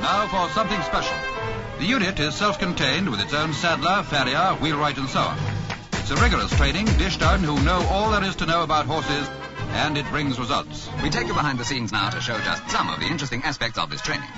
now for something special. The unit is self-contained with its own saddler, farrier, wheelwright, and so on. It's a rigorous training dished out who know all there is to know about horses, and it brings results. We take you behind the scenes now to show just some of the interesting aspects of this training.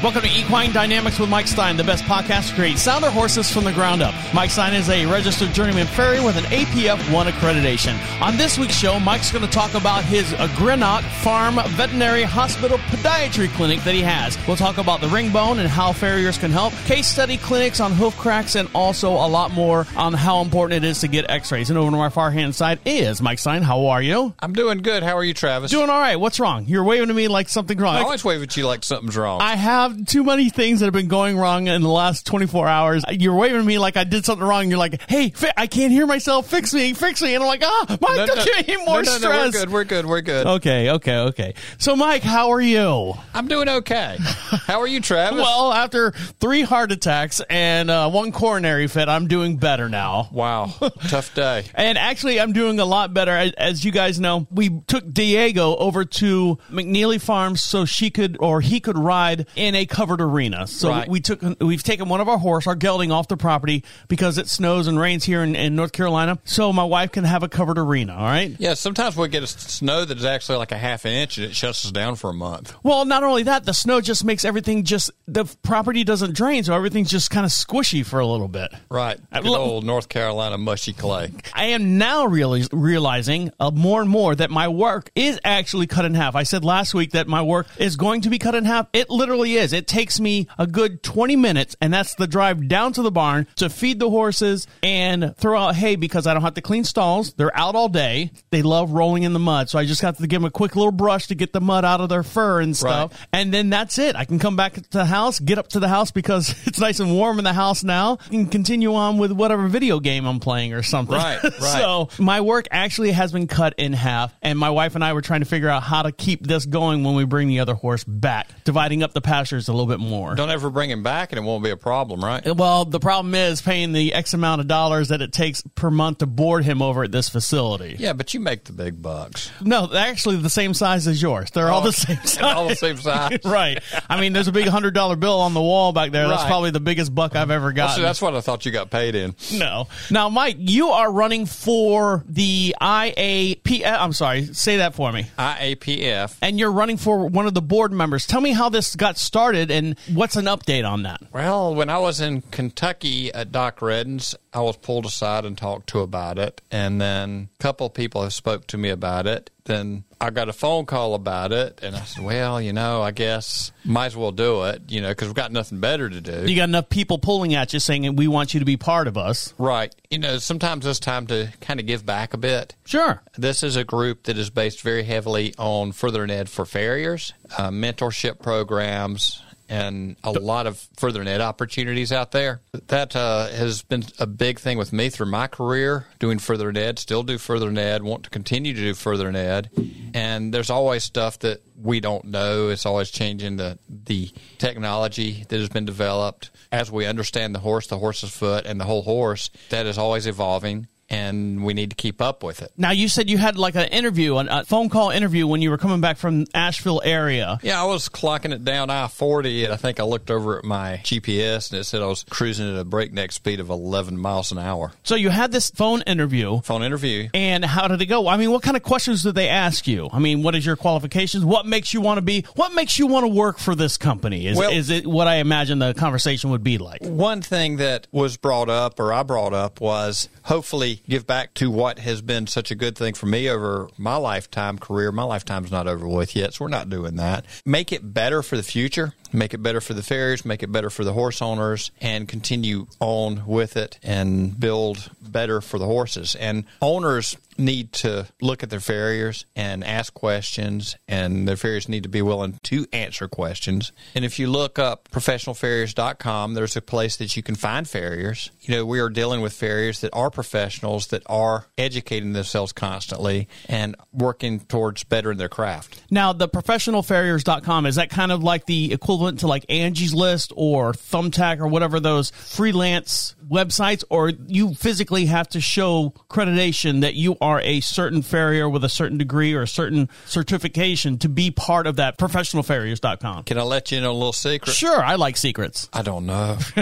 Welcome to Equine Dynamics with Mike Stein, the best podcast to create sounder horses from the ground up. Mike Stein is a registered journeyman farrier with an APF 1 accreditation. On this week's show, Mike's going to talk about his Greenock Farm Veterinary Hospital Podiatry Clinic that he has. We'll talk about the ring bone and how farriers can help, case study clinics on hoof cracks, and also a lot more on how important it is to get x rays. And over to my far hand side is Mike Stein. How are you? I'm doing good. How are you, Travis? Doing all right. What's wrong? You're waving to me like something's wrong. I always wave at you like something's wrong. I have too many things that have been going wrong in the last 24 hours. You're waving at me like I did something wrong. You're like, hey, fi- I can't hear myself. Fix me, fix me. And I'm like, ah, Mike, No, don't no, give me more no, no, stress. No, we're good. We're good. We're good. Okay, okay, okay. So, Mike, how are you? I'm doing okay. How are you, Travis? Well, after three heart attacks and uh, one coronary fit, I'm doing better now. wow, tough day. And actually, I'm doing a lot better. As- As you guys know, we took Diego over to McNeely Farms so she could or he could ride in a covered arena. So Right. we took we've taken one of our horse, our gelding, off the property because it snows and rains here in, in North Carolina. So my wife can have a covered arena. All right. Yeah, sometimes we get a snow that is actually like a half inch and it shuts us down for a month. Well, not only that, the snow just makes everything just the property doesn't drain, so everything's just kind of squishy for a little bit. Right. Uh, Good look- old North Carolina mushy clay. I am now really realizing uh, more and more that my work is actually cut in half. I said last week that my work is going to be cut in half. It literally is. It takes me a good 20 minutes, and that's the drive down to the barn to feed the horses and throw out hay because I don't have to clean stalls. They're out all day. They love rolling in the mud. So I just have to give them a quick little brush to get the mud out of their fur and stuff. Right. And then that's it. I can come back to the house, get up to the house because it's nice and warm in the house now, and continue on with whatever video game I'm playing or something. Right, right. so my work actually has been cut in half, and my wife and I were trying to figure out how to keep this going when we bring the other horse back, dividing up the pastures a little bit more. Don't ever bring him back and it won't be a problem, right? Uh, well, the problem is paying the X amount of dollars that it takes per month to board him over at this facility. Yeah, but you make the big bucks. No, they're actually the same size as yours. They're all Oh, the same size. all the same size. right. I mean, there's a big hundred dollar bill on the wall back there. That's probably the biggest buck I've ever Well, gotten. that's what I thought you got paid in. no. Now, Mike, you are running for the IAP. I'm sorry. Say that for me. IAPF. And you're running for one of the board members. Tell me how this got started and what's an update on that. Well, when I was in Kentucky at Doc Redden's, I was pulled aside and talked to about it, and then a couple of people have spoke to me about it. Then I got a phone call about it, and I said, "Well, you know, I guess might as well do it, you know, because we've got nothing better to do." You got enough people pulling at you saying, we want you to be part of us. right? You know, sometimes it's time to kind of give back a bit. Sure. This is a group that is based very heavily on further ed for farriers, uh, mentorship programs, and a lot of further ed opportunities out there. That uh, has been a big thing with me through my career, doing further ed, still do further ed, want to continue to do further ed. And there's always stuff that we don't know. It's always changing the, the technology that has been developed. As we understand the horse, the horse's foot, and the whole horse, that is always evolving. And we need to keep up with it. Now, you said you had like an interview, a phone call interview when you were coming back from Asheville area. Yeah, I was clocking it down I 40, and I think I looked over at my GPS and it said I was cruising at a breakneck speed of 11 miles an hour. So you had this phone interview. Phone interview. And how did it go? I mean, what kind of questions did they ask you? I mean, what is your qualifications? What makes you want to be? What makes you want to work for this company? Is, Well- is it what I imagine the conversation would be like? One thing that was brought up, or I brought up, was hopefully give back to what has been such a good thing for me over my lifetime career. My lifetime's not over with yet, so we're not doing that. Make it better for the future. Make it better for the farriers, make it better for the horse owners, and continue on with it and build better for the horses. And owners need to look at their farriers and ask questions, and their farriers need to be willing to answer questions. And if you look up professionalfarriers.com, there's a place that you can find farriers. You know, we are dealing with farriers that are professionals that are educating themselves constantly and working towards bettering their craft. Now, the professionalfarriers.com, is that kind of like the equivalent equivalent to like Angie's List or Thumbtack or whatever those freelance websites, or you physically have to show accreditation that you are a certain farrier with a certain degree or a certain certification to be part of that professionalfarriers.com? Can I let you in a little secret? Sure, I like secrets. I don't know.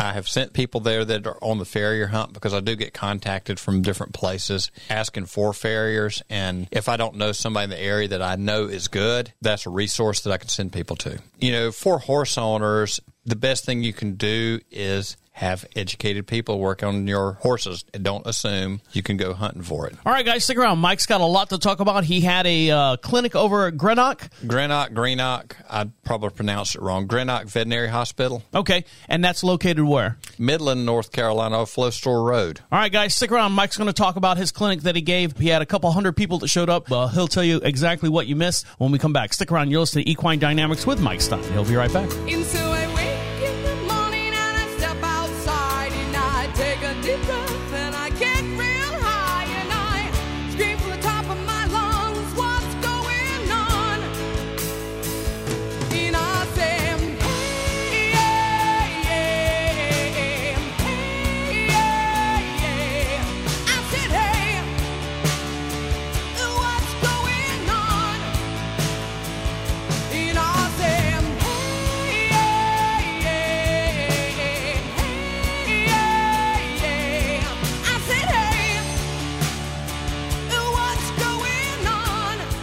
I have sent people there that are on the farrier hunt because I do get contacted from different places asking for farriers. And if I don't know somebody in the area that I know is good, that's a resource that I can send people to. You know, for horse owners, the best thing you can do is have educated people work on your horses don't assume you can go hunting for it. All right, guys, stick around. Mike's got a lot to talk about. He had a uh, clinic over at Greenock. Greenock, Greenock, I probably pronounced it wrong. Greenock Veterinary Hospital. Okay, and that's located where? Midland, North Carolina, Flowes Store Road. All right, guys, stick around. Mike's going to talk about his clinic that he gave. He had a couple hundred people that showed up. Uh, he'll tell you exactly what you missed when we come back. Stick around. You're listening to Equine Dynamics with Mike Stein. He'll be right back.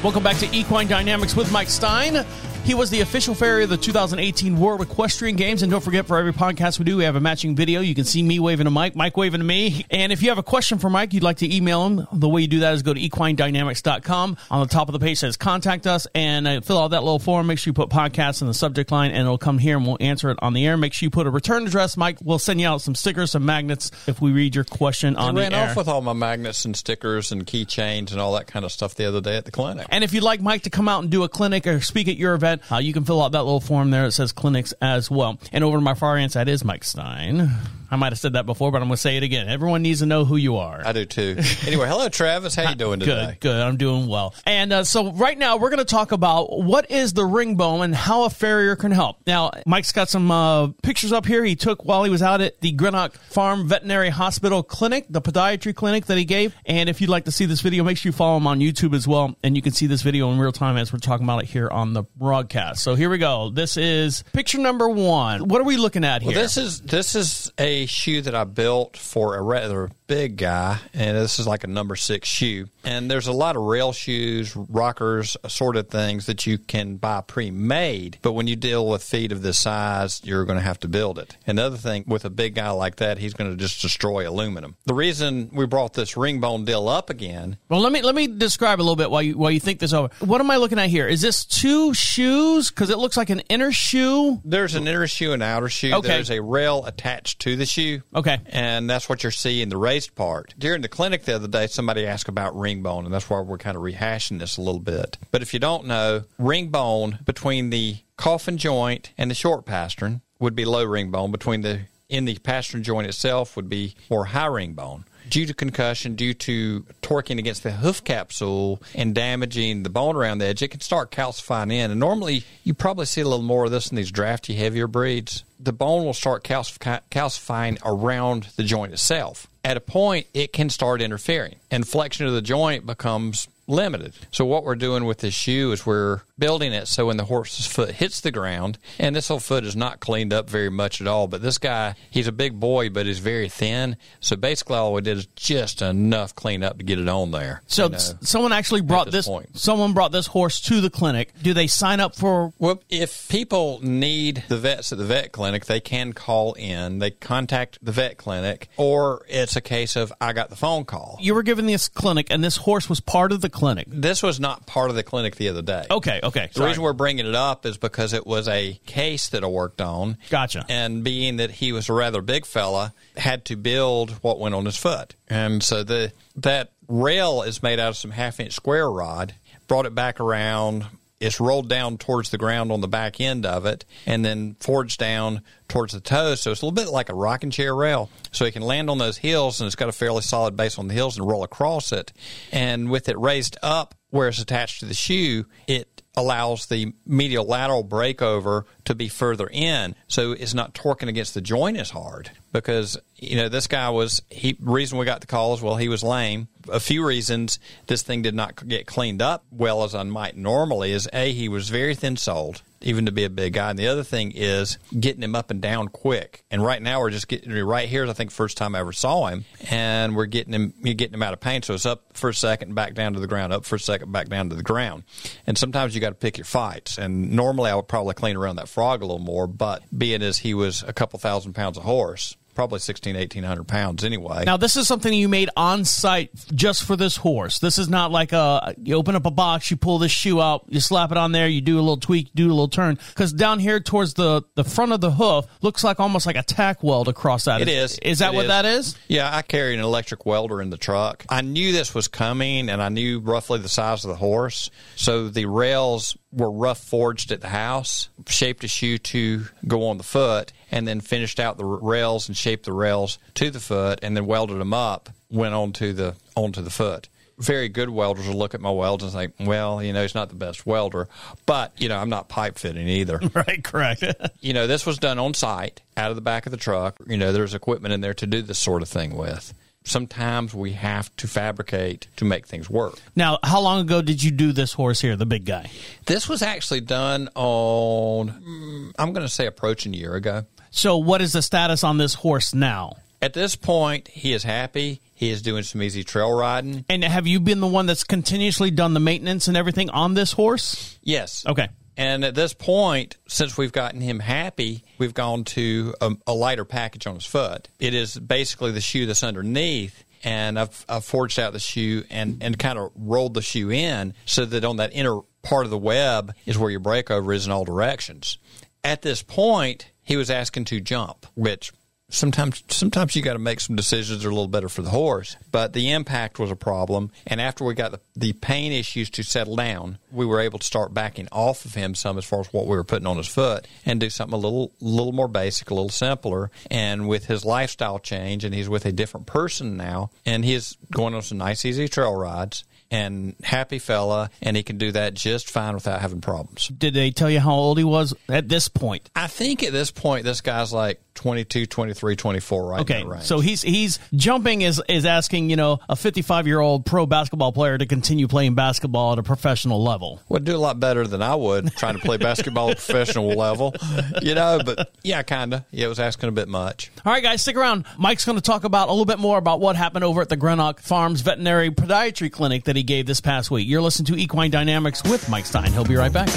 Welcome back to Equine Dynamics with Mike Stein. He was the official farrier of the 2018 World Equestrian Games. And don't forget, for every podcast we do, we have a matching video. You can see me waving to Mike, Mike waving to me. And if you have a question for Mike, you'd like to email him, the way you do that is go to equinedynamics.com. On the top of the page says contact us and uh, fill out that little form. Make sure you put podcast in the subject line and it'll come here and we'll answer it on the air. Make sure you put a return address. Mike We'll send you out some stickers, some magnets if we read your question on I the ran off with all my magnets and stickers and keychains and all that kind of stuff the other day at the clinic. And if you'd like Mike to come out and do a clinic or speak at your event, uh, you can fill out that little form there. It says clinics as well. And over to my far end side is Mike Stein. I might have said that before, but I'm going to say it again. Everyone needs to know who you are. I do too. Anyway, hello Travis. How you doing today? Good, good. I'm doing well. And uh, so right now we're going to talk about what is the ring bone and how a farrier can help. Now, Mike's got some uh, pictures up here he took while he was out at the Greenock Farm Veterinary Hospital Clinic, the podiatry clinic that he gave. And if you'd like to see this video, make sure you follow him on YouTube as well. And you can see this video in real time as we're talking about it here on the broadcast. So here we go. This is picture number one. What are we looking at here? Well, this is this is a shoe that I built for a rather big guy, and this is like a number six shoe. And there's a lot of rail shoes, rockers, assorted things that you can buy pre-made. But when you deal with feet of this size, you're going to have to build it. Another thing with a big guy like that, he's going to just destroy aluminum. The reason we brought this ring bone deal up again Well, let me let me describe a little bit while you while you think this over. What am I looking at here? Is this two shoes? Because it looks like an inner shoe. There's an inner shoe and outer shoe. Okay. There's a rail attached to the shoe. Okay. And that's what you're seeing the raised part. During the clinic the other day, somebody asked about ring bone, and that's why we're kind of rehashing this a little bit. But if you don't know, ring bone between the coffin joint and the short pastern would be low ring bone. Between the in the pastern joint itself would be more high ring bone. Due to concussion, due to torquing against the hoof capsule and damaging the bone around the edge, it can start calcifying in. And normally, you probably see a little more of this in these drafty, heavier breeds. The bone will start calcif- calcifying around the joint itself. At a point, it can start interfering, and flexion of the joint becomes limited. So what we're doing with this shoe is we're building it so when the horse's foot hits the ground, and this whole foot is not cleaned up very much at all, but this guy, he's a big boy, but he's very thin. So basically all we did is just enough cleanup to get it on there. So you know. s- someone actually brought this this. point. Someone brought this horse to the clinic. Do they sign up for? Well, if people need the vets at the vet clinic, they can call in. They contact the vet clinic, or it's a case of I got the phone call. You were given this clinic, and this horse was part of the clinic. This was not part of the clinic the other day. Okay, okay. The sorry. reason we're bringing it up is because it was a case that I worked on. Gotcha. And being that he was a rather big fella, had to build what went on his foot. And so the that rail is made out of some half inch square rod. Brought it back around. It's rolled down towards the ground on the back end of it, and then forged down towards the toes. So it's a little bit like a rocking chair rail. So it can land on those hills, and it's got a fairly solid base on the hills and roll across it. And with it raised up where it's attached to the shoe, it allows the medial lateral breakover to be further in, so it's not torquing against the joint as hard. Because you know this guy was he reason we got the call is well he was lame. A few reasons this thing did not get cleaned up well as I might normally is a he was very thin soled even to be a big guy. And the other thing is getting him up and down quick. And right now we're just getting right here. I think first time I ever saw him, and we're getting him you're getting him out of pain. So it's up for a second, back down to the ground, up for a second, back down to the ground. And sometimes you got to pick your fights. And normally I would probably clean around that frog a little more, but being as he was a couple thousand pounds of horse, probably 16, 1800 pounds anyway. Now, this is something you made on site just for this horse. This is not like a you open up a box, you pull this shoe out, you slap it on there, you do a little tweak, do a little turn. Because down here towards the the front of the hoof looks like almost like a tack weld across that. It is. Is that It what is. that is? Yeah, I carry an electric welder in the truck. I knew this was coming and I knew roughly the size of the horse. So the rails were rough forged at the house, shaped a shoe to go on the foot, and then finished out the rails and shaped the rails to the foot and then welded them up, went onto the onto the foot. Very good welders will look at my welds and think, well, you know, he's not the best welder, but you know, I'm not pipe fitting either Right, correct. you know, this was done on site out of the back of the truck. You know, there's equipment in there to do this sort of thing with. Sometimes we have to fabricate to make things work. now, how long ago did you do this horse here, the big guy? This was actually done on, mm, I'm going to say approaching a year ago. So, what is the status on this horse now? At this point, he is happy. He is doing some easy trail riding. And have you been the one that's continuously done the maintenance and everything on this horse? Yes. Okay. And at this point, since we've gotten him happy, we've gone to a, a lighter package on his foot. It is basically the shoe that's underneath. And I've, I've forged out the shoe and, and kind of rolled the shoe in so that on that inner part of the web is where your breakover is in all directions. At this point, he was asking to jump, which sometimes sometimes you got to make some decisions that are a little better for the horse. But the impact was a problem, and after we got the, the pain issues to settle down, we were able to start backing off of him some as far as what we were putting on his foot and do something a little little more basic, a little simpler. And with his lifestyle change, and he's with a different person now, and he's going on some nice easy trail rides. And happy fella, and he can do that just fine without having problems. Did they tell you how old he was at this point? I think at this point, this guy's like 22, 23, 24, right Okay, that so he's he's jumping is is asking you know a 55 year old pro basketball player to continue playing basketball at a professional level. would do a lot better than I would trying to play basketball at a professional level, you know. But yeah, kind of. Yeah, it was asking a bit much. All right, guys, stick around. Mike's going to talk about a little bit more about what happened over at the Greenock Farms Veterinary Podiatry Clinic that he gave this past week. You're listening to Equine Dynamics with Mike Stein. He'll be right back.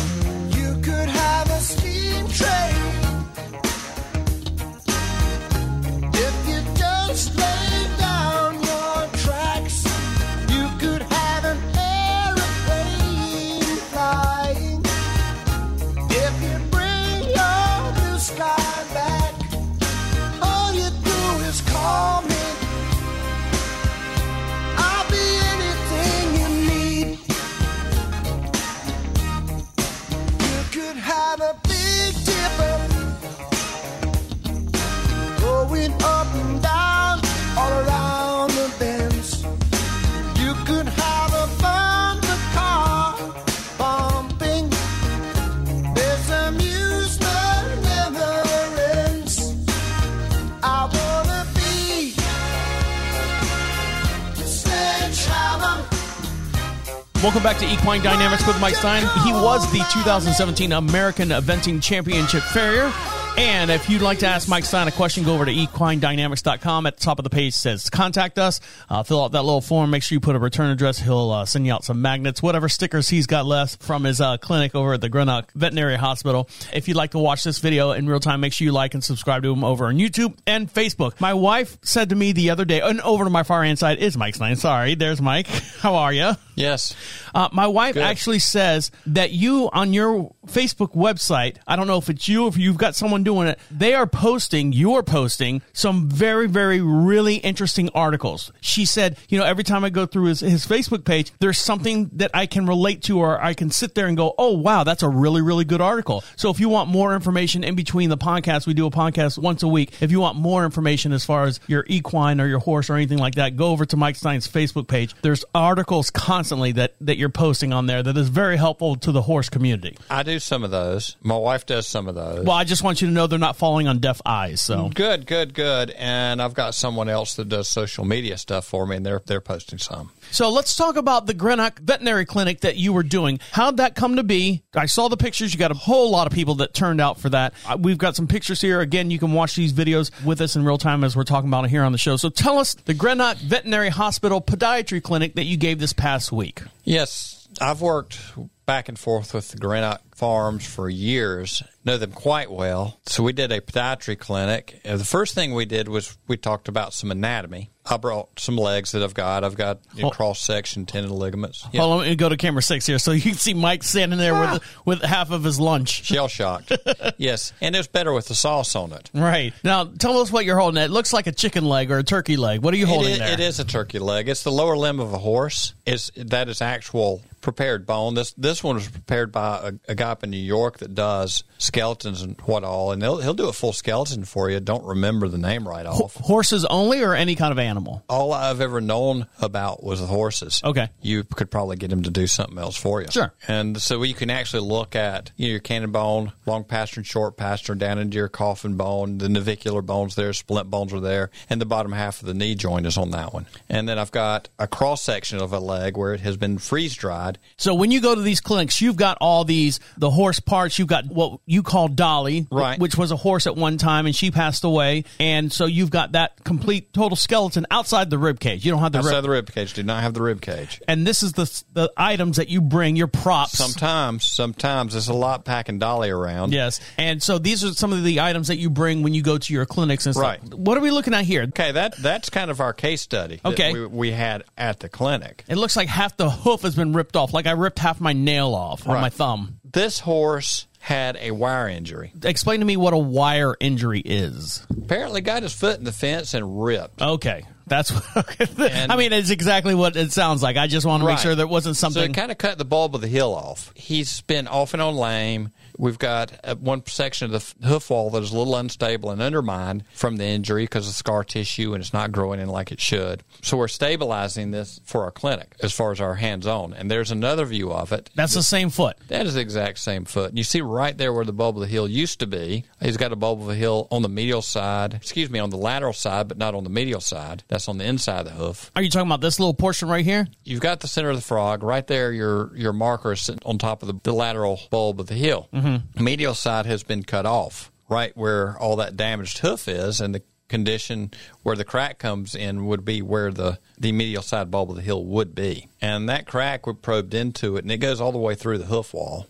Welcome back to Equine Dynamics with Mike Stein. He was the 2017 American Eventing Championship Farrier. And if you'd like to ask Mike Stein a question, go over to equinedynamics.com. At the top of the page says contact us. Uh, fill out that little form. Make sure you put a return address. He'll uh, send you out some magnets, whatever stickers he's got left from his uh, clinic over at the Greenock Veterinary Hospital. If you'd like to watch this video in real time, make sure you like and subscribe to him over on YouTube and Facebook. My wife said to me the other day, and over to my far hand side is Mike Stein. Sorry, there's Mike. How are you? Yes, Uh, my wife Good. actually says that you on your Facebook website, I don't know if it's you, if you've got someone doing it, they are posting, you're posting some very, very, really interesting articles. She said, you know, every time I go through his, his Facebook page, there's something that I can relate to or I can sit there and go, oh, wow, that's a really, really good article. So if you want more information in between the podcast, we do a podcast once a week. If you want more information as far as your equine or your horse or anything like that, go over to Mike Stein's Facebook page. There's articles constantly that, that you're posting on there that is very helpful to the horse community. I do some of those. My wife does some of those. Well, I just want you to know they're not falling on deaf eyes. So Good, good, good. And I've got someone else that does social media stuff for me, and they're they're posting some. So let's talk about the Greenock Veterinary Clinic that you were doing. How'd that come to be? I saw the pictures. You got a whole lot of people that turned out for that. Uh, We've got some pictures here. Again, you can watch these videos with us in real time as we're talking about it here on the show. So tell us the Greenock Veterinary Hospital Podiatry Clinic that you gave this past week. Yes, I've worked back and forth with the Greenock Farms for years, know them quite well. So we did a podiatry clinic. And the first thing we did was we talked about some anatomy. I brought some legs that I've got. I've got you know, cross section tendon ligaments. Yeah. Hold on, let me go to camera six here, so you can see Mike standing there with ah. with half of his lunch. Shell shocked. yes, and it was better with the sauce on it. Right now, tell us what you're holding. It looks like a chicken leg or a turkey leg. What are you holding is, there? it is a turkey leg. It's the lower limb of a horse. Is that is actual prepared bone. This this one was prepared by a, a guy up in New York that does skeletons and what all, and he'll he'll do a full skeleton for you. Don't remember the name right off. Horses only, or any kind of animal? All I've ever known about was horses. Okay. You could probably get him to do something else for you. Sure. And so you can actually look at you know, your cannon bone, long pastern and short pastern, down into your coffin bone, the navicular bones there, splint bones are there, and the bottom half of the knee joint is on that one. And then I've got a cross section of a leg where it has been freeze dried. So when you go to these clinics, you've got all these the horse parts. You've got what you call Dolly, Right. which was a horse at one time, and she passed away. And so you've got that complete total skeleton outside the rib cage. You don't have the Outside rib. the rib cage, do not have the rib cage. and this is the the items that you bring, your props. Sometimes, sometimes there's a lot packing dolly around. Yes, and so these are some of the items that you bring when you go to your clinics and stuff. Right. What are we looking at here? Okay, that that's kind of our case study. that Okay. we, we had at the clinic. It looks like half the hoof has been ripped off. Like I ripped half my nail off on Right. my thumb. This horse had a wire injury. Explain to me what a wire injury is. Apparently, got his foot in the fence and ripped. Okay, that's. What, And- I mean, it's exactly what it sounds like. I just want to make sure there wasn't So something. it kind of cut the bulb of the heel off. He's been off and on lame. We've got uh, one section of the hoof wall that is a little unstable and undermined from the injury because of scar tissue and it's not growing in like it should. So we're stabilizing this for our clinic as far as our hands on. And there's another view of it. that's the same foot. That is the exact same foot. And you see right there where the bulb of the heel used to be. He's got a bulb of the heel on the medial side, excuse me, on the lateral side, but not on the medial side. That's on the inside of the hoof. Are you talking about this little portion right here? You've got the center of the frog right there. Your your marker is sitting on top of the, the lateral bulb of the heel. Mm-hmm. Medial side has been cut off, right where all that damaged hoof is, and the condition where the crack comes in would be where the the medial side bulb of the heel would be, and that crack we probed into it, and it goes all the way through the hoof wall,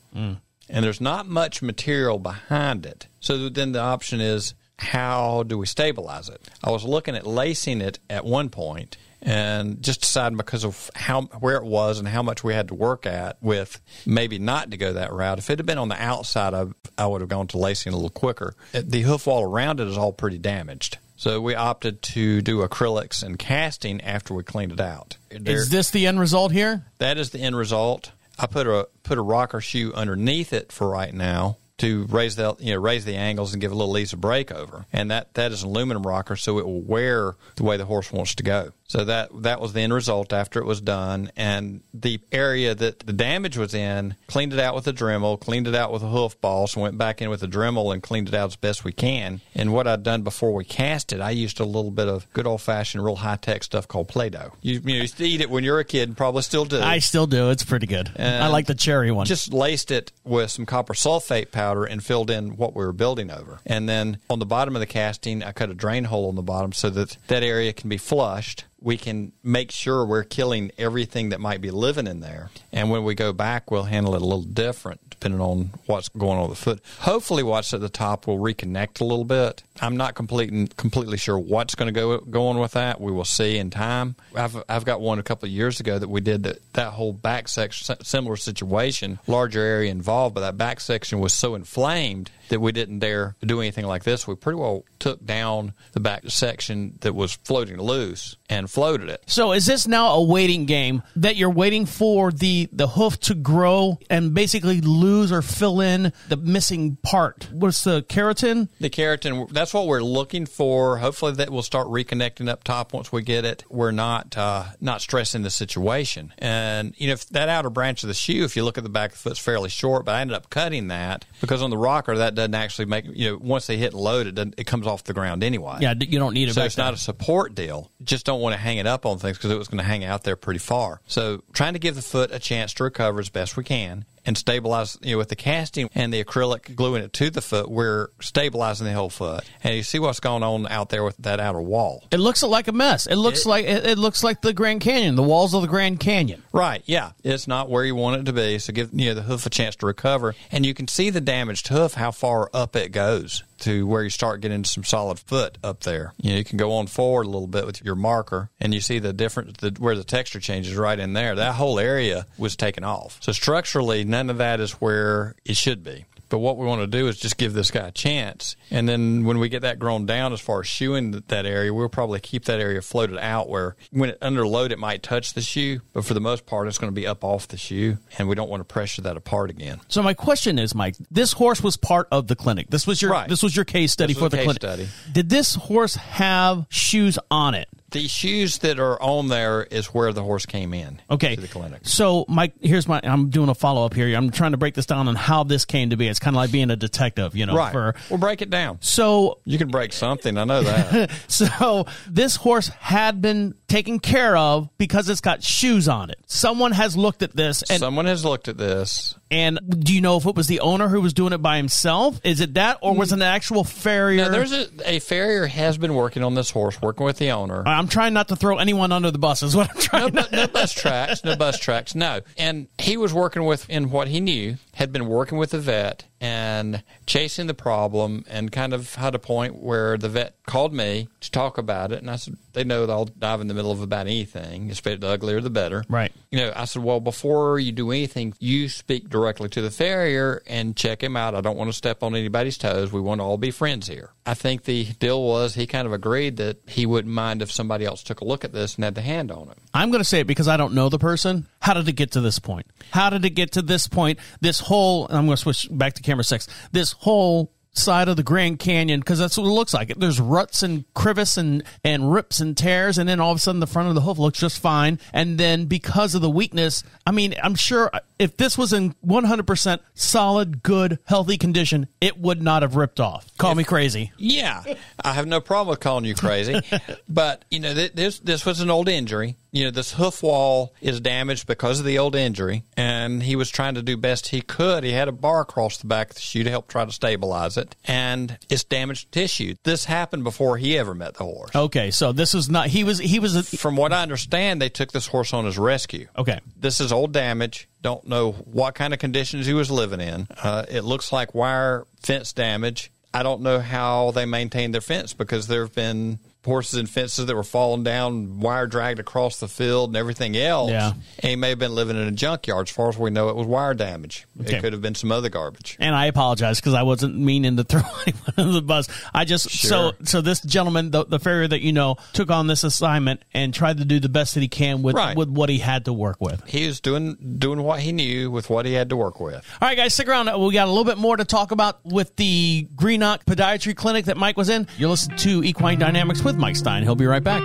and there's not much material behind it. So then the option is. How do we stabilize it? I was looking at lacing it at one point, and just deciding because of how where it was and how much we had to work at with maybe not to go that route. If it had been on the outside, I, I would have gone to lacing a little quicker. The hoof wall around it is all pretty damaged. So we opted to do acrylics and casting after we cleaned it out. There- Is this the end result here? that is the end result. I put a put a rocker shoe underneath it for right now to raise the you know raise the angles and give a little ease of break over. And that that is an aluminum rocker, so it will wear the way the horse wants to go. So that that was the end result after it was done. And the area that the damage was in, cleaned it out with a Dremel, cleaned it out with a hoof boss, and went back in with a Dremel and cleaned it out as best we can. And what I'd done before we cast it, I used a little bit of good old fashioned, real high tech stuff called Play-Doh. You, you, used to eat it when you were a kid, and probably still do. I still do. It's pretty good. I like the cherry one. Just laced it with some copper sulfate powder and filled in what we were building over. And then on the bottom of the casting, I cut a drain hole on the bottom so that that area can be flushed. We can make sure we're killing everything that might be living in there. And when we go back, we'll handle it a little different depending on what's going on with the foot. Hopefully, what's at the top will reconnect a little bit. I'm not complete, completely sure what's going to go go on with that. We will see in time. I've I've got one a couple of years ago that we did that that whole back section similar situation, larger area involved, but that back section was so inflamed that we didn't dare do anything like this. We pretty well took down the back section that was floating loose and floated it. So is this now a waiting game that you're waiting for the the hoof to grow and basically lose or fill in the missing part? What's the keratin? The keratin, that's what we're looking for. Hopefully that will start reconnecting up top once we get it. We're not uh, not stressing the situation. And you know, if that outer branch of the shoe, if you look at the back of the foot, it's fairly short, but I ended up cutting that because on the rocker that doesn't actually make you know once they hit load, it doesn't, it comes off the ground anyway. Yeah, you don't need it So it's not a support deal. Just don't want to hang it up on things because it was going to hang out there pretty far. So trying to give the foot a chance to recover as best we can and stabilize, you know, with the casting and the acrylic gluing it to the foot, we're stabilizing the whole foot. And you see what's going on out there with that outer wall. It looks like a mess. It looks like it, it looks like the Grand Canyon, the walls of the Grand Canyon. Right, yeah. It's not where you want it to be. So give you know the hoof a chance to recover. And you can see the damaged hoof, how far up it goes to where you start getting some solid foot up there. You know, you can go on forward a little bit with your marker and you see the difference the, where the texture changes right in there. That whole area was taken off. So structurally none of that is where it should be. But what we want to do is just give this guy a chance. And then when we get that grown down as far as shoeing that area, we'll probably keep that area floated out where when it under load, it might touch the shoe. But for the most part, it's going to be up off the shoe. And we don't want to pressure that apart again. So my question is, Mike, this horse was part of the clinic. This was your Right. this was your case study for the clinic. study. Did this horse have shoes on it? The shoes that are on there is where the horse came in. Okay. To the clinic. So, Mike, here's my. I'm doing a follow up here. I'm trying to break this down on how this came to be. It's kind of like being a detective, you know. Right. For We'll break it down. so, You can break something. I know that. so this horse had been taken care of because it's got shoes on it. Someone has looked at this, and Someone has looked at this. and do you know if it was the owner who was doing it by himself? Is it that, or was mm. it an actual farrier? Now, there's a, a farrier has been working on this horse, working with the owner. I'm trying not to throw anyone under the bus. Is what I'm trying. to no bus tracks, no bus tracks, no. And he was working with in what he knew, had been working with the vet and chasing the problem and kind of had a point where the vet called me to talk about it. And I said, they know that I'll dive in the middle of about anything, especially the uglier the better. Right. You know, I said, well, before you do anything, you speak directly to the farrier and check him out. I don't want to step on anybody's toes. We want to all be friends here. I think the deal was he kind of agreed that he wouldn't mind if somebody else took a look at this and had the hand on it. I'm going to say it because I don't know the person. How did it get to this point? How did it get to this point? This whole, I'm going to switch back to camera six. This whole side of the Grand Canyon, because that's what it looks like. There's ruts and crevice and, and rips and tears, and then all of a sudden the front of the hoof looks just fine. And then because of the weakness, I mean, I'm sure if this was in 100% solid, good, healthy condition, it would not have ripped off. Call me crazy. Yeah, I have no problem with calling you crazy, but you know th- this this was an old injury. You know this hoof wall is damaged because of the old injury, and he was trying to do best he could. He had a bar across the back of the shoe to help try to stabilize it, and it's damaged tissue. This happened before he ever met the horse. Okay, so this is not, he was, he was, a, From what I understand, they took this horse on as rescue. okay. This is old damage. Don't know what kind of conditions he was living in. Uh, it looks like wire fence damage. I don't know how they maintain their fence because there have been horses and fences that were falling down, wire dragged across the field, and everything else. Yeah. And he may have been living in a junkyard. As far as we know, it was wire damage. Okay. It could have been some other garbage. and I apologize because I wasn't meaning to throw anyone under the bus. I just so Sure. so this gentleman, the, the farrier that you know, took on this assignment and tried to do the best that he can with Right. with what he had to work with. He was doing doing what he knew with what he had to work with. All right, guys, stick around. We got a little bit more to talk about with the Greenock Podiatry Clinic that Mike was in. You're listening to Equine Dynamics with Mike Stein. He'll be right back.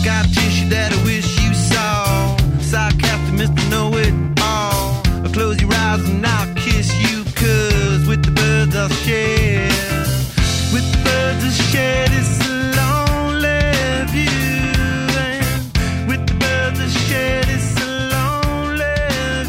Scar tissue that I wish you saw. Sarcastic, Mr. Know It All. I'll close your eyes and I'll kiss you, cause with the birds I'll share. With the birds I'll share this lonely view. And with the birds I'll share this lonely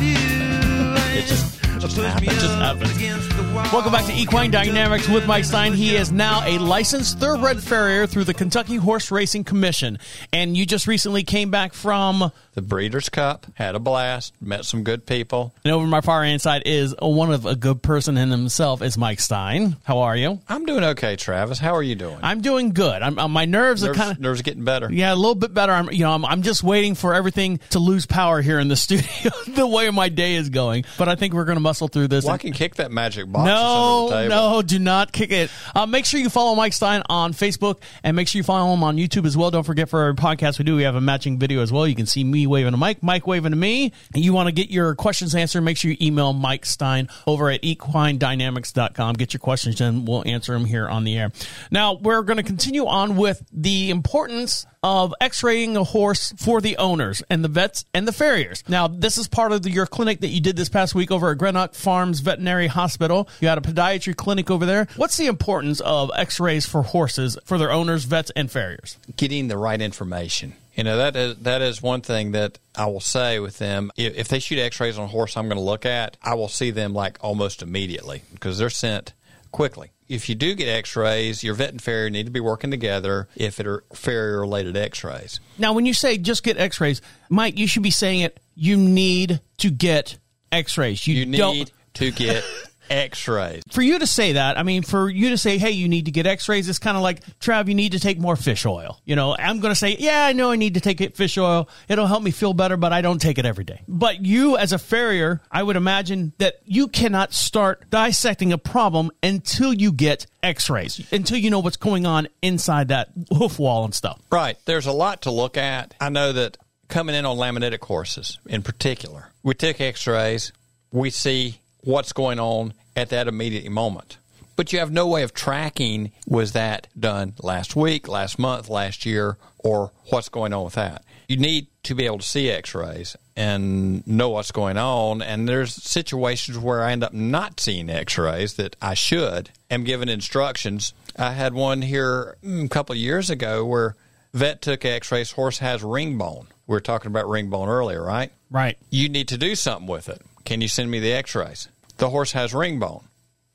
view. It's just just happened. me Just happened. Against the wall. Welcome back to Equine Dynamics with Mike Stein. He is now a licensed thoroughbred farrier through the Kentucky Horse Racing Commission. And you just recently came back from, The Breeders' Cup had a blast. Met some good people. and over my far hand side is one of a good person in himself is Mike Stein. How are you? I'm doing okay, Travis. How are you doing? I'm doing good. I'm, uh, my nerves are kind of nerves getting better. Yeah, a little bit better. I'm, you know, I'm, I'm just waiting for everything to lose power here in the studio. the way my day is going, but I think we're going to muscle through this. Well, I can kick that magic box. no, under the table. no, do not kick it. Uh, make sure you follow Mike Stein on Facebook and make sure you follow him on YouTube as well. Don't forget for our podcast we do, we have a matching video as well. You can see me waving to Mike, Mike waving to me. And you want to get your questions answered, make sure you email Mike Stein over at equinedynamics.com. Get your questions and We'll answer them here on the air. Now, we're going to continue on with the importance of x-raying a horse for the owners and the vets and the farriers. Now, this is part of the, your clinic that you did this past week over at Greenock Farms Veterinary Hospital. You had a podiatry clinic over there. What's the importance of x-rays for horses for their owners, vets, and farriers? getting the right information. You know that is that is one thing that I will say with them. If, if they shoot X-rays on a horse, I'm going to look at. I will see them like almost immediately because they're sent quickly. If you do get X-rays, your vet and farrier need to be working together. If it are farrier-related X-rays, Now, when you say just get x-rays, Mike, you should be saying it, you need to get x-rays. You, you don't, need to get X-rays. for you to say that, I mean, for you to say, hey, you need to get x rays, it's kind of like, Trav, you need to take more fish oil. You know, I'm going to say, yeah, I know I need to take it fish oil. It'll help me feel better, but I don't take it every day. But you, as a farrier, I would imagine that you cannot start dissecting a problem until you get x rays, until you know what's going on inside that hoof wall and stuff. Right. There's a lot to look at. I know that coming in on laminitic horses in particular, we take x rays, we see what's going on at that immediate moment. But you have no way of tracking was that done last week, last month, last year, or what's going on with that. You need to be able to see x rays and know what's going on. And there's situations where I end up not seeing x rays that I should, am given instructions. I had one here mm, a couple of years ago where vet took x-rays horse has ring bone we were talking about ring bone earlier right Right. you need to do something with it can you send me the x-rays the horse has ring bone.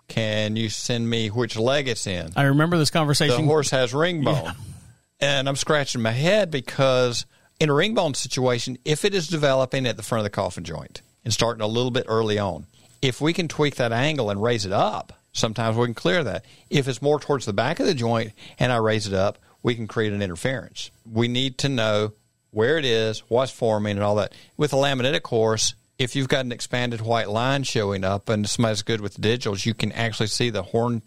Can you send me which leg it's in? I remember this conversation. the horse has ring bone. And i'm scratching my head because in a ring bone situation if it is developing at the front of the coffin joint and starting a little bit early on if we can tweak that angle and raise it up sometimes we can clear that. If it's more towards the back of the joint and i raise it up we can create an interference. We need to know where it is what's forming and all that. With a laminitic horse if you've got an expanded white line showing up and somebody's good with digitals, you can actually see the horn,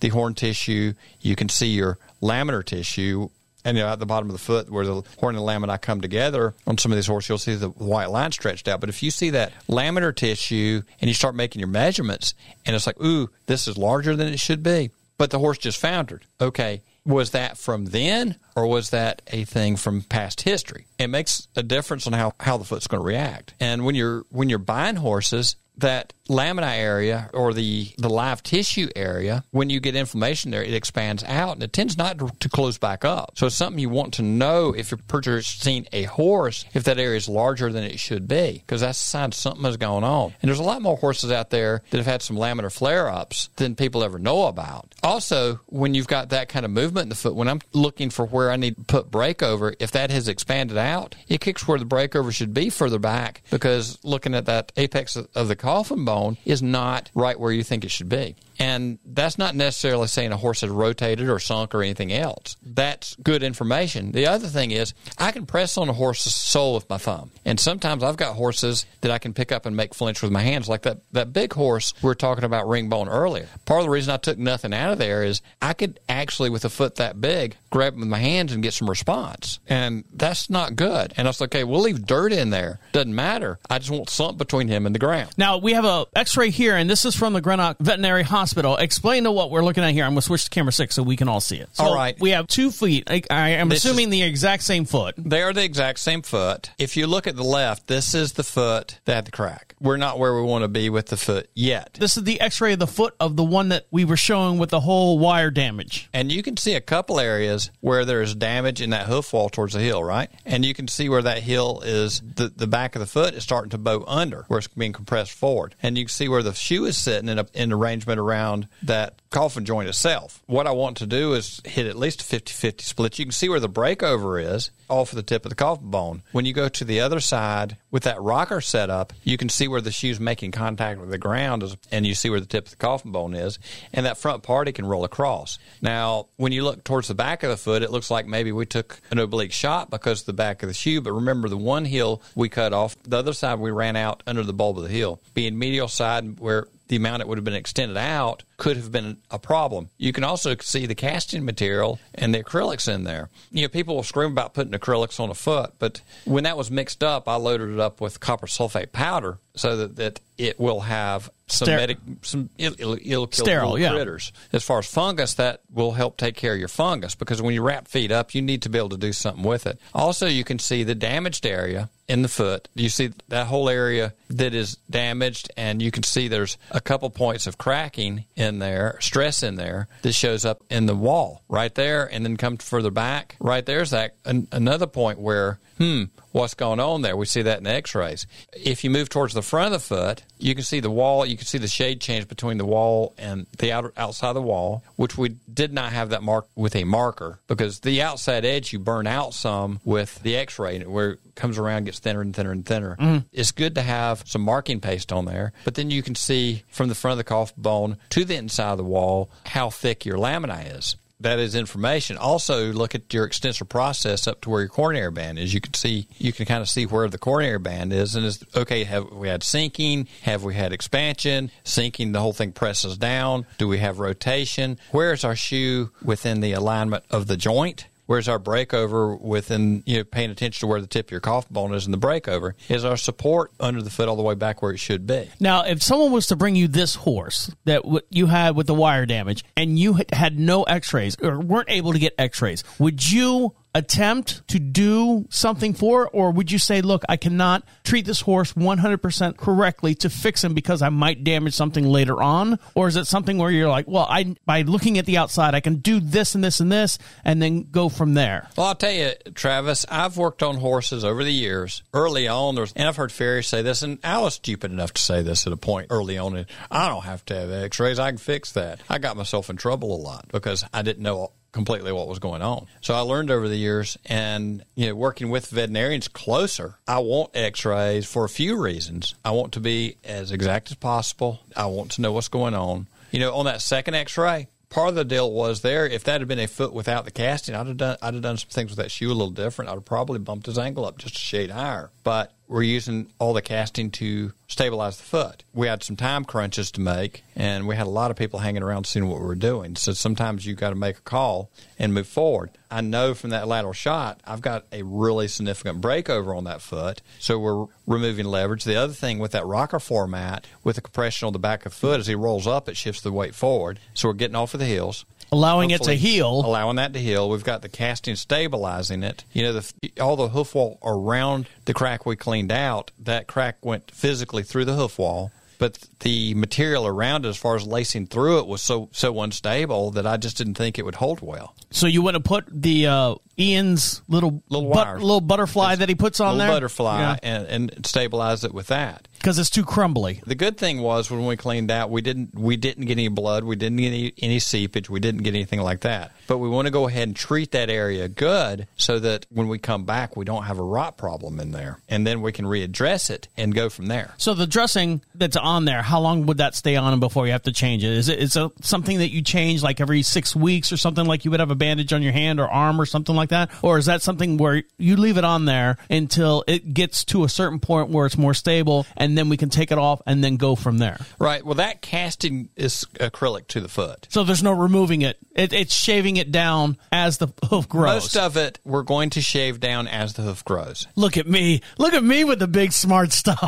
the horn tissue. You can see your laminar tissue, and you know, at the bottom of the foot where the horn and lamina come together. On some of these horses, you'll see the white line stretched out. But if you see that laminar tissue and you start making your measurements, and it's like, ooh, this is larger than it should be, but the horse just foundered. Okay, was that from then or was that a thing from past history? It makes a difference on how, how the foot's going to react. And when you're when you're buying horses, that lamina area or the, the live tissue area, when you get inflammation there, it expands out and it tends not to, to close back up. So it's something you want to know if you're purchasing a horse, if that area is larger than it should be, because that's a sign something is going on. And there's a lot more horses out there that have had some laminar flare ups than people ever know about. Also, when you've got that kind of movement in the foot, when I'm looking for where I need to put breakover, if that has expanded out, it kicks where the breakover should be further back because looking at that apex of the coffin bone is not right where you think it should be. And that's not necessarily saying a horse has rotated or sunk or anything else. That's good information. The other thing is, I can press on a horse's sole with my thumb. And sometimes I've got horses that I can pick up and make flinch with my hands, like that, that big horse we were talking about ring bone earlier. Part of the reason I took nothing out of there is I could actually, with a foot that big, grab him with my hands and get some response. And that's not good. And I was like, okay, we'll leave dirt in there. Doesn't matter. I just want something between him and the ground. Now we have a X-ray here, and this is from the Greenock Veterinary Hospital. Explain to what we're looking at here. I'm going to switch to camera six so we can all see it. So All right. we have two feet. I, I am This assuming the exact same foot. They are the exact same foot. If you look at the left, this is the foot that had the crack. We're not where we want to be with the foot yet. This is the X-ray of the foot of the one that we were showing with the whole wire damage. And you can see a couple areas is where there is damage in that hoof wall towards the heel, right? And you can see where that heel is, the, the back of the foot is starting to bow under, where it's being compressed forward. And you can see where the shoe is sitting in, a, in arrangement around that coffin joint itself. What I want to do is hit at least a 50 50 split. You can see where the breakover is off of the tip of the coffin bone. When you go to the other side with that rocker setup, you can see where the shoe's making contact with the ground and you see where the tip of the coffin bone is. And that front party can roll across. Now, when you look towards the back of the foot, it looks like maybe we took an oblique shot because of the back of the shoe. But remember, the one heel we cut off, the other side we ran out under the bulb of the heel. Being medial side where the amount it would have been extended out could have been a problem. You can also see the casting material and the acrylics in there. You know, people will scream about putting acrylics on a foot, but when that was mixed up, I loaded it up with copper sulfate powder so that, that it will have some Ster- medic, some ill, ill, ill kill Sterile, yeah. critters. As far as fungus, that will help take care of your fungus because when you wrap feet up, you need to be able to do something with it. Also, you can see the damaged area in the foot. You see that whole area that is damaged, and you can see there's a couple points of cracking in there, stress in there that shows up in the wall right there, and then come further back. Right there's that an, another point where hmm, what's going on there? We see that in the X-rays. If you move towards the front of the foot, you can see the wall. You can see the shade change between the wall and the outer outside of the wall, which we did not have that mark with a marker because the outside edge you burn out some with the X-ray, where it comes around gets thinner and thinner and thinner. It's good to have some marking paste on there, but then you can see from the front of the coffin bone to the inside of the wall how thick your lamina is that is information. Also, look at your extensor process up to where your coronary band is. You can see, you can kind of see where the coronary band is, and is okay. Have we had sinking? Have we had expansion? Sinking, the whole thing presses down. Do we have rotation? Where is our shoe within the alignment of the joint? Where's our breakover within, you know, paying attention to where the tip of your coffin bone is in the breakover? Is our support under the foot all the way back where it should be? Now, if someone was to bring you this horse that w- you had with the wire damage, and you had- had no X-rays or weren't able to get X-rays, would you attempt to do something for or would you say, "Look, I cannot treat this horse 100% correctly to fix him because I might damage something later on"? Or is it something where you're like, "Well, I by looking at the outside, I can do this and this and this, and then go from there"? Well, I'll tell you, Travis, I've worked on horses over the years. Early on, there's, and I've heard Ferry say this, and I was stupid enough to say this at a point early on. And I don't have to have x rays, I can fix that. I got myself in trouble a lot because I didn't know completely what was going on. So I learned over the years and you know working with veterinarians closer, I want x-rays for a few reasons. I want to be as exact as possible. I want to know what's going on. You know, on that second x-ray, part of the deal was there if that had been a foot without the casting, I'd have done I'd have done some things with that shoe a little different. I'd have probably bumped his ankle up just a shade higher. But we're using all the casting to stabilize the foot. We had some time crunches to make, and we had a lot of people hanging around seeing what we were doing. So sometimes you've got to make a call and move forward. I know from that lateral shot, I've got a really significant breakover on that foot. So we're removing leverage. The other thing with that rocker format, with the compression on the back of the foot, as he rolls up, it shifts the weight forward. So we're getting off of the heels Allowing it to heal. allowing that to heal. We've got the casting stabilizing it. You know, the, all the hoof wall around the crack we cleaned out, that crack went physically through the hoof wall. But the material around it, as far as lacing through it, was so so unstable that I just didn't think it would hold well. So you want to put the uh, Ian's little Little but- little butterfly that he puts on little there, butterfly, and, and stabilize it with that. because it's too crumbly. The good thing was when we cleaned out, we didn't we didn't get any blood, we didn't get any, any seepage, we didn't get anything like that. But we want to go ahead and treat that area good so that when we come back, we don't have a rot problem in there, and then we can readdress it and go from there. So the dressing that's on there, how long would that stay on before you have to change it? Is it is it something that you change like every six weeks or something like you would have a bandage on your hand or arm or something like that, or is that something where you leave it on there until it gets to a certain point where it's more stable, and then we can take it off and then go from there? Right. Well, that casting is acrylic to the foot. So there's no removing it; it it's shaving it down as the hoof grows. Most of it we're going to shave down as the hoof grows. Look at me! Look at me with the big smart stuff.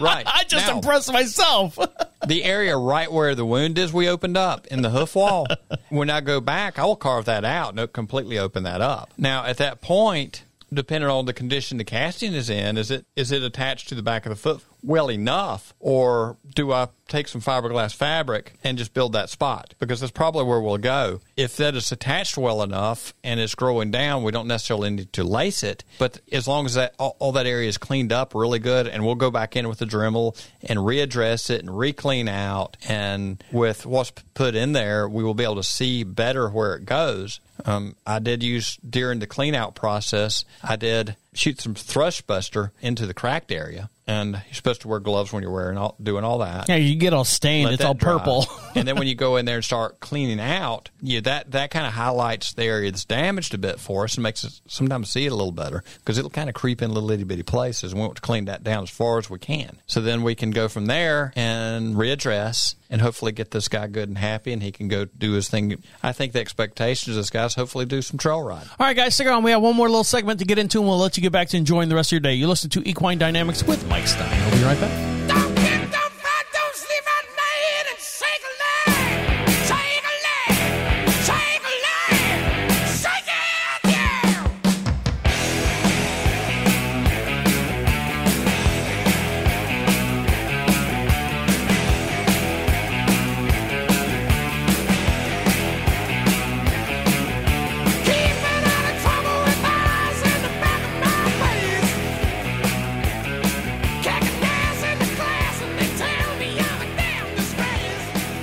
Right. I just Now- impressed myself. the area right where the wound is, we opened up in the hoof wall. when I go back, I will carve that out and completely open that up. Now, at that point, depending on the condition the casting is in, is it is it attached to the back of the foot well enough, or do I take some fiberglass fabric and just build that spot because that's probably where we'll go. If that is attached well enough and it's growing down, we don't necessarily need to lace it. But as long as that all, all that area is cleaned up really good, and we'll go back in with the Dremel and readdress it and re-clean out, and with what's put in there, we will be able to see better where it goes. Um, I did use during the clean out process. I did shoot some thrush buster into the cracked area, and you're supposed to wear gloves when you're wearing all, doing all that. Yeah, you get all stained. Let it's all dry. purple. and then when you go in there and start cleaning out, yeah, that that kind of highlights the area that's damaged a bit for us and makes us sometimes see it a little better because it'll kind of creep in little itty bitty places. And we want to clean that down as far as we can. So then we can go from there and readdress and hopefully get this guy good and happy, and he can go do his thing. I think the expectation is this guy's hopefully do some trail ride. All right, guys, stick around. We have one more little segment to get into, and we'll let you get back to enjoying the rest of your day. You listen to Equine Dynamics with Mike Stein. We'll be right back.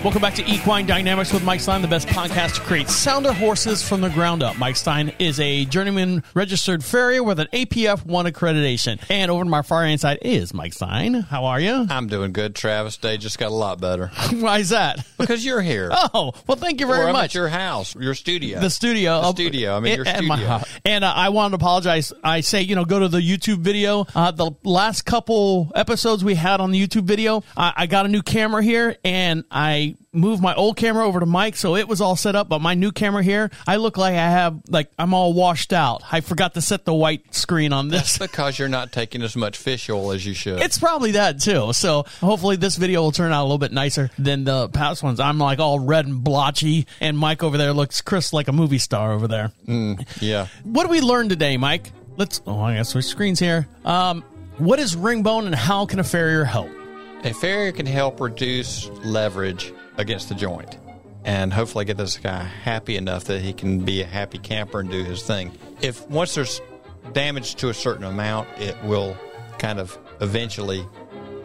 Welcome back to Equine Dynamics with Mike Stein, the best podcast to create sounder horses from the ground up. Mike Stein is a journeyman registered farrier with an APF 1 accreditation. And over to my far hand side is Mike Stein. How are you? I'm doing good, Travis. Day just got a lot better Why is that? because you're here. Oh, well, thank you very Or I'm much. at your house, your studio. the studio. The studio. I mean, your at my studio. house. And uh, I wanted to apologize. I say, you know, go to the YouTube video. Uh, the last couple episodes we had on the YouTube video, I, I got a new camera here and I moved my old camera over to Mike, so it was all set up. But my new camera here, I look like I have, like, I'm all washed out. I forgot to set the white screen on this. because you're not taking as much fish oil as you should. It's probably that too. So hopefully this video will turn out a little bit nicer than the past ones. I'm like all red and blotchy, and Mike over there looks Chris like a movie star over there. yeah. What do we learn today, Mike? Let's. Oh, I gotta switch screens here. Um, what is ring bone, and how can a farrier help? A farrier can help reduce leverage against the joint and hopefully get this guy happy enough that he can be a happy camper and do his thing. If once there's damage to a certain amount, it will kind of eventually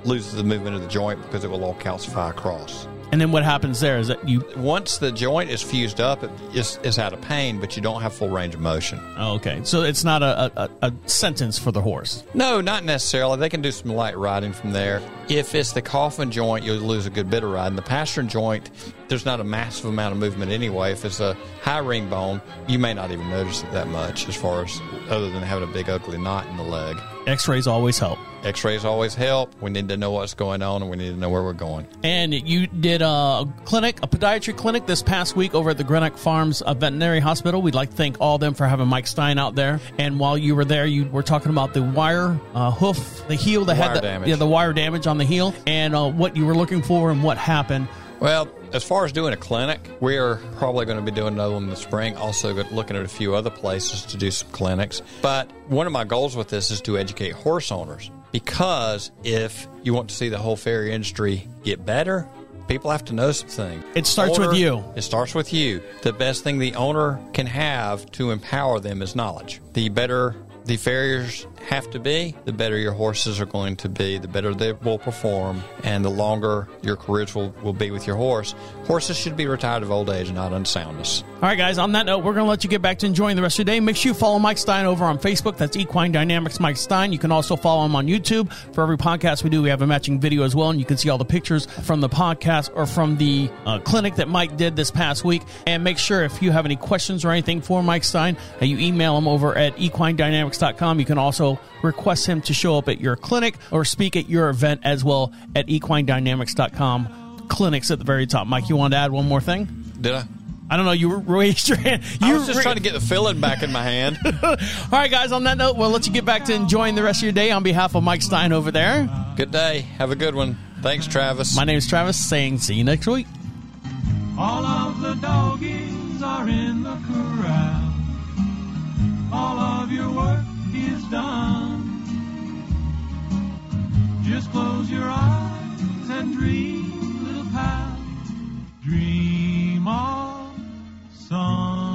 lose the movement of the joint because it will all calcify across. And then what happens there is that you. Once the joint is fused up, it is, is out of pain, but you don't have full range of motion. Oh, okay, so it's not a, a, a sentence for the horse. No, not necessarily. They can do some light riding from there. If it's the coffin joint, you'll lose a good bit of riding. The pastern joint, there's not a massive amount of movement anyway. If it's a high ring bone, you may not even notice it that much as far as other than having a big ugly knot in the leg. X-rays always help. X-rays always help. We need to know what's going on and we need to know where we're going. And you did a clinic, a podiatry clinic this past week over at the Greenock Farms Veterinary Hospital. We'd like to thank all of them for having Mike Stein out there. And while you were there, you were talking about the wire uh, hoof, the heel that had the, damage. yeah, the wire damage on the heel, and uh, what you were looking for and what happened. Well, as far as doing a clinic, we are probably going to be doing another one in the spring. Also, looking at a few other places to do some clinics. But one of my goals with this is to educate horse owners because if you want to see the whole farrier industry get better, people have to know some things. It starts with you. It starts with you. The best thing the owner can have to empower them is knowledge. The better the farriers have to be, the better your horses are going to be, the better they will perform, and the longer your careers will, will be with your horse. Horses should be retired of old age, not unsoundness. All right, guys, on that note, we're going to let you get back to enjoying the rest of your day. Make sure you follow Mike Stein over on Facebook. That's Equine Dynamics Mike Stein. You can also follow him on YouTube. For every podcast we do, we have a matching video as well, and you can see all the pictures from the podcast or from the uh, clinic that Mike did this past week. And make sure if you have any questions or anything for Mike Stein, you email him over at equinedynamics.com. You can also request him to show up at your clinic or speak at your event as well at equinedynamics.com. Clinics at the very top. Mike, you wanted to add one more thing? Did I? I don't know. You raised your hand. You I was just ra- trying to get the filling back in my hand. All right, guys. On that note, we'll let you get back to enjoying the rest of your day. On behalf of Mike Stein over there, Good day. Have a good one. Thanks, Travis. my name is Travis. Saying, see you next week. All of the doggies are in the corral. All of your work is done. Just close your eyes and dream, little pal. Dream of son.